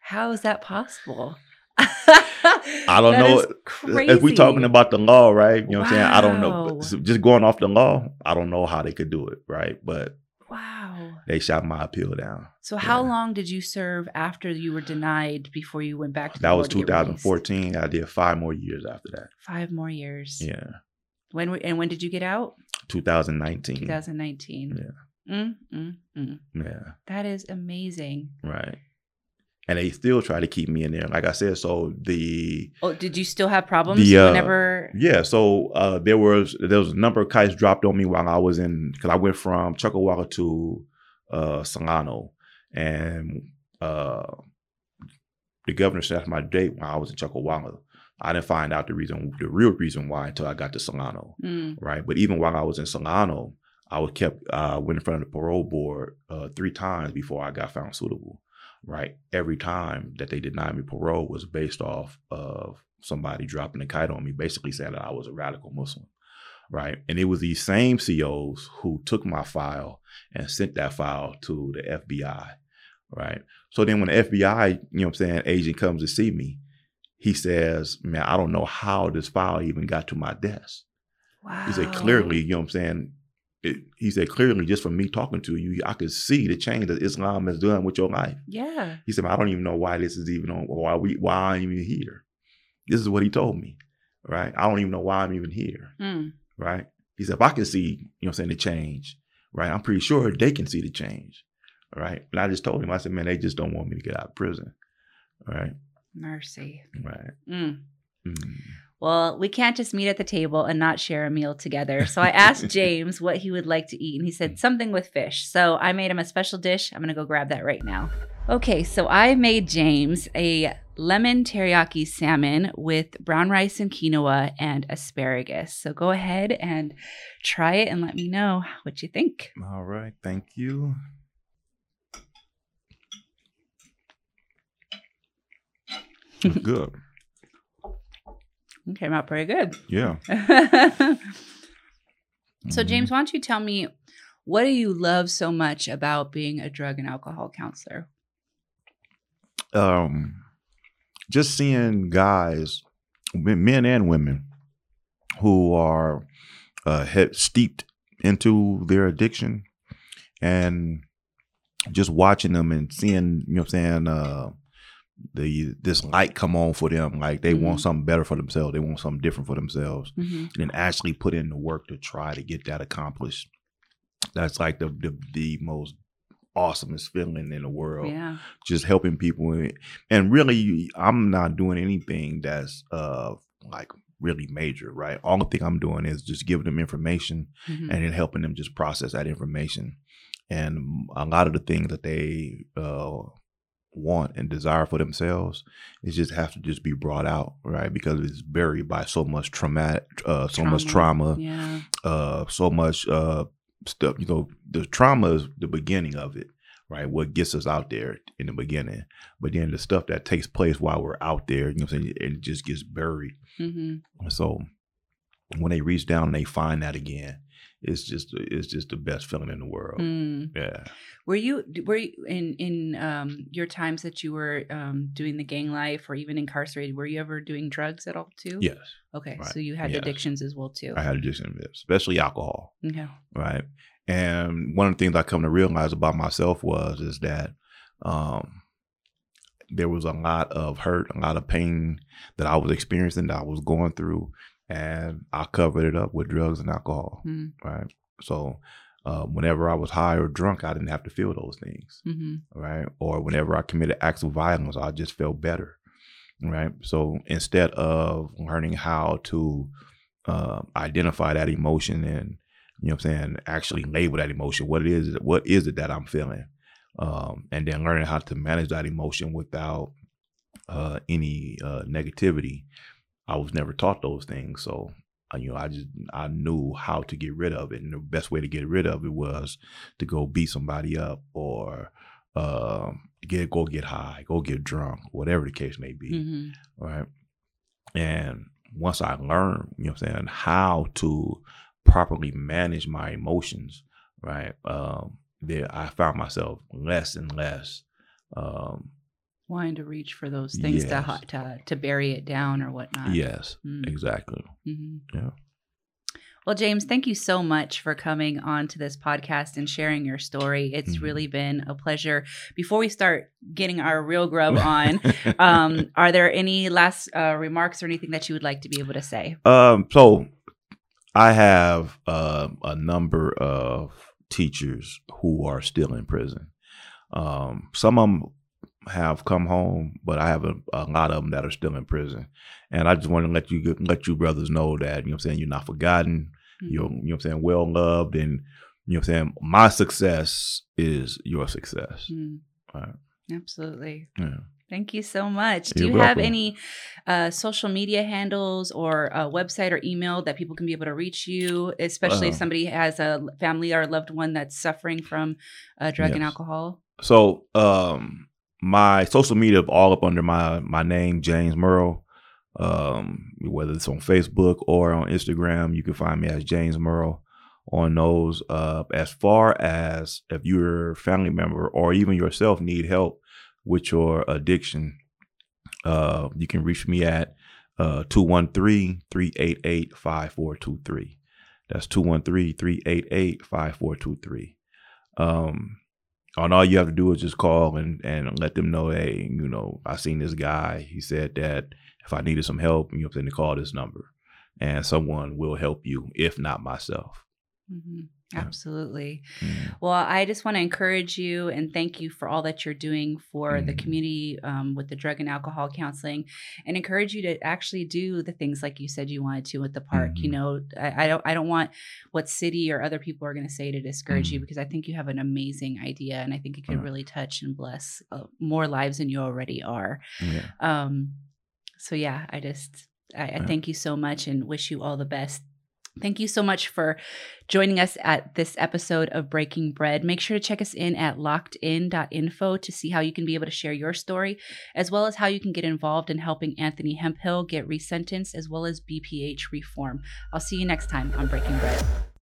Speaker 1: How is that possible? (laughs)
Speaker 2: I don't know. If we're talking about the law, right? You know what I'm saying? I don't know. So just going off the law, I don't know how they could do it, right? But
Speaker 1: Wow.
Speaker 2: they shot my appeal down.
Speaker 1: So how long did you serve after you were denied before you went back to the
Speaker 2: That was
Speaker 1: board to get released?
Speaker 2: 2014. I did five more years after that.
Speaker 1: Five more years.
Speaker 2: Yeah.
Speaker 1: When and when did you get out?
Speaker 2: 2019.
Speaker 1: 2019.
Speaker 2: Yeah.
Speaker 1: Mm, mm, mm.
Speaker 2: Yeah.
Speaker 1: That is amazing.
Speaker 2: Right. And they still try to keep me in there. Like I said, so the
Speaker 1: Oh, did you still have problems
Speaker 2: The, uh,
Speaker 1: whenever?
Speaker 2: yeah, so uh, there was there was a number of kites dropped on me while I was in because I went from Chuckawalla to uh, Solano, and uh, the governor set my date when I was in Chuckawalla. I didn't find out the reason, the real reason why, until I got to Solano.
Speaker 1: Mm,
Speaker 2: right? But even while I was in Solano, I was kept uh, went in front of the parole board uh, three times before I got found suitable, right? Every time that they denied me parole was based off of somebody dropping a kite on me, basically saying that I was a radical Muslim, right? And it was these same COs who took my file and sent that file to the FBI, right? So then when the FBI, you know what I'm saying, agent comes to see me, he says, man, I don't know how this file even got to my desk.
Speaker 1: wow.
Speaker 2: He said clearly, you know what I'm saying? It, he said clearly, just from me talking to you, I could see the change that Islam has done with your life.
Speaker 1: Yeah.
Speaker 2: He said, I don't even know why this is even on, why we, why I'm even here. This is what he told me, right? I don't even know why I'm even here,
Speaker 1: Mm,
Speaker 2: right? He said, if I can see, you know what I'm saying, the change, right? I'm pretty sure they can see the change, right? And I just told him, I said, man, they just don't want me to get out of prison, right?
Speaker 1: mercy.
Speaker 2: Right.
Speaker 1: Mm.
Speaker 2: Mm.
Speaker 1: Well, we can't just meet at the table and not share a meal together. So I asked (laughs) James what he would like to eat, and he said something with fish. So I made him a special dish. I'm going to go grab that right now. Okay, so I made James a lemon teriyaki salmon with brown rice and quinoa and asparagus. So go ahead and try it and let me know what you think.
Speaker 2: All right. Thank you. It's (laughs) good.
Speaker 1: It came out pretty good.
Speaker 2: Yeah. (laughs)
Speaker 1: so,
Speaker 2: Mhm.
Speaker 1: James, why don't you tell me what do you love so much about being a drug and alcohol counselor?
Speaker 2: um, just seeing guys, men men and women, who are uh, he- steeped into their addiction, and just watching them and seeing, you know, what I'm saying, uh, the this light come on for them, like they want
Speaker 1: Mhm.
Speaker 2: something better for themselves, they want something different for themselves.
Speaker 1: Mm-hmm.
Speaker 2: and actually put in the work to try to get that accomplished. That's like the the, the most awesomest feeling in the world.
Speaker 1: Yeah.
Speaker 2: Just helping people, and- really, I'm not doing anything that's uh like really major, right? All the thing I'm doing is just giving them information
Speaker 1: Mhm.
Speaker 2: and then helping them just process that information. And a lot of the things that they uh, want and desire for themselves, it just has to just be brought out, right? Because it's buried by so much traumatic, uh, so much trauma,
Speaker 1: Yeah.
Speaker 2: uh, so much uh, stuff. You know, the trauma is the beginning of it, right? What gets us out there in the beginning, but then the stuff that takes place while we're out there, you know, what I'm saying, it just gets buried.
Speaker 1: Mm-hmm.
Speaker 2: So when they reach down and they find that again, it's just it's just the best feeling in the world.
Speaker 1: Mm.
Speaker 2: Yeah.
Speaker 1: Were you were you in in um, your times that you were um, doing the gang life or even incarcerated? Were you ever doing drugs at all too?
Speaker 2: Yes.
Speaker 1: Okay,
Speaker 2: Right.
Speaker 1: so you had
Speaker 2: Yes.
Speaker 1: addictions as well too.
Speaker 2: I had addiction, especially alcohol.
Speaker 1: Okay.
Speaker 2: Right. And one of the things I come to realize about myself was is that um there was a lot of hurt, a lot of pain that I was experiencing, that I was going through, and I covered it up with drugs and alcohol.
Speaker 1: Mm.
Speaker 2: Right. So uh, whenever I was high or drunk, I didn't have to feel those things.
Speaker 1: hmm
Speaker 2: right? Or whenever I committed acts of violence, I just felt better, right? So instead of learning how to uh, identify that emotion and you know what I'm saying, actually label that emotion, what it is, what is it that I'm feeling, um, and then learning how to manage that emotion without uh, any uh, negativity. I was never taught those things, so uh, you know, I just I knew how to get rid of it, and the best way to get rid of it was to go beat somebody up or um, get go get high, go get drunk, whatever the case may be,
Speaker 1: hmm
Speaker 2: right? And once I learned, you know, what I'm saying how to properly manage my emotions, right? Um, there I found myself less and less um,
Speaker 1: wanting to reach for those things to,
Speaker 2: Yes.
Speaker 1: ho- to to bury it down or whatnot.
Speaker 2: Yes,
Speaker 1: Mm,
Speaker 2: exactly.
Speaker 1: mhm.
Speaker 2: Yeah.
Speaker 1: Well, James, thank you so much for coming on to this podcast and sharing your story. It's
Speaker 2: Mhm.
Speaker 1: really been a pleasure. Before we start getting our real grub on, (laughs) um, are there any last uh, remarks or anything that you would like to be able to say?
Speaker 2: Um, so I have uh, a number of teachers who are still in prison. Um, some of them have come home, but I have a, a lot of them that are still in prison. And I just want to let you let you brothers know that you know what I'm saying you're not forgotten. You're you know what I'm saying well loved, and you know what I'm saying my success is your success.
Speaker 1: Mm,
Speaker 2: Right.
Speaker 1: absolutely.
Speaker 2: Yeah.
Speaker 1: Thank you so much. Do
Speaker 2: You're
Speaker 1: you have any uh, social media handles or a website or email that people can be able to reach you, especially if
Speaker 2: Uh,
Speaker 1: somebody has a family or a loved one that's suffering from uh, drug and alcohol?
Speaker 2: So um my social media all up under my my name, James Murrell. Um, whether it's on Facebook or on Instagram, you can find me as James Murrell on those. Uh as far as if your family member or even yourself need help with your addiction, uh you can reach me at uh 213-388-5423. That's 213-388-5423. Um and all you have to do is just call and, and let them know, hey, you know, I seen this guy. He said that if I needed some help, you know, then to call this number, and someone will help you, if not myself.
Speaker 1: hmm
Speaker 2: Yeah.
Speaker 1: Absolutely.
Speaker 2: Mm.
Speaker 1: Well, I just want to encourage you and thank you for all that you're doing for the
Speaker 2: Mhm.
Speaker 1: community um, with the drug and alcohol counseling, and encourage you to actually do the things like you said you wanted to at the park. You
Speaker 2: Mhm.
Speaker 1: know, I, I don't, I don't want what city or other people are going to say to discourage you
Speaker 2: Mhm.
Speaker 1: because I think you have an amazing idea, and I think it could really touch and bless uh, more lives than you already are.
Speaker 2: Yeah.
Speaker 1: Um, so yeah, I just I, I
Speaker 2: Yeah.
Speaker 1: thank you so much and wish you all the best. Thank you so much for joining us at this episode of Breaking Bread. Make sure to check us in at lockedin.info to see how you can be able to share your story, as well as how you can get involved in helping Anthony Hemphill get resentenced, as well as BPH reform. I'll see you next time on Breaking Bread.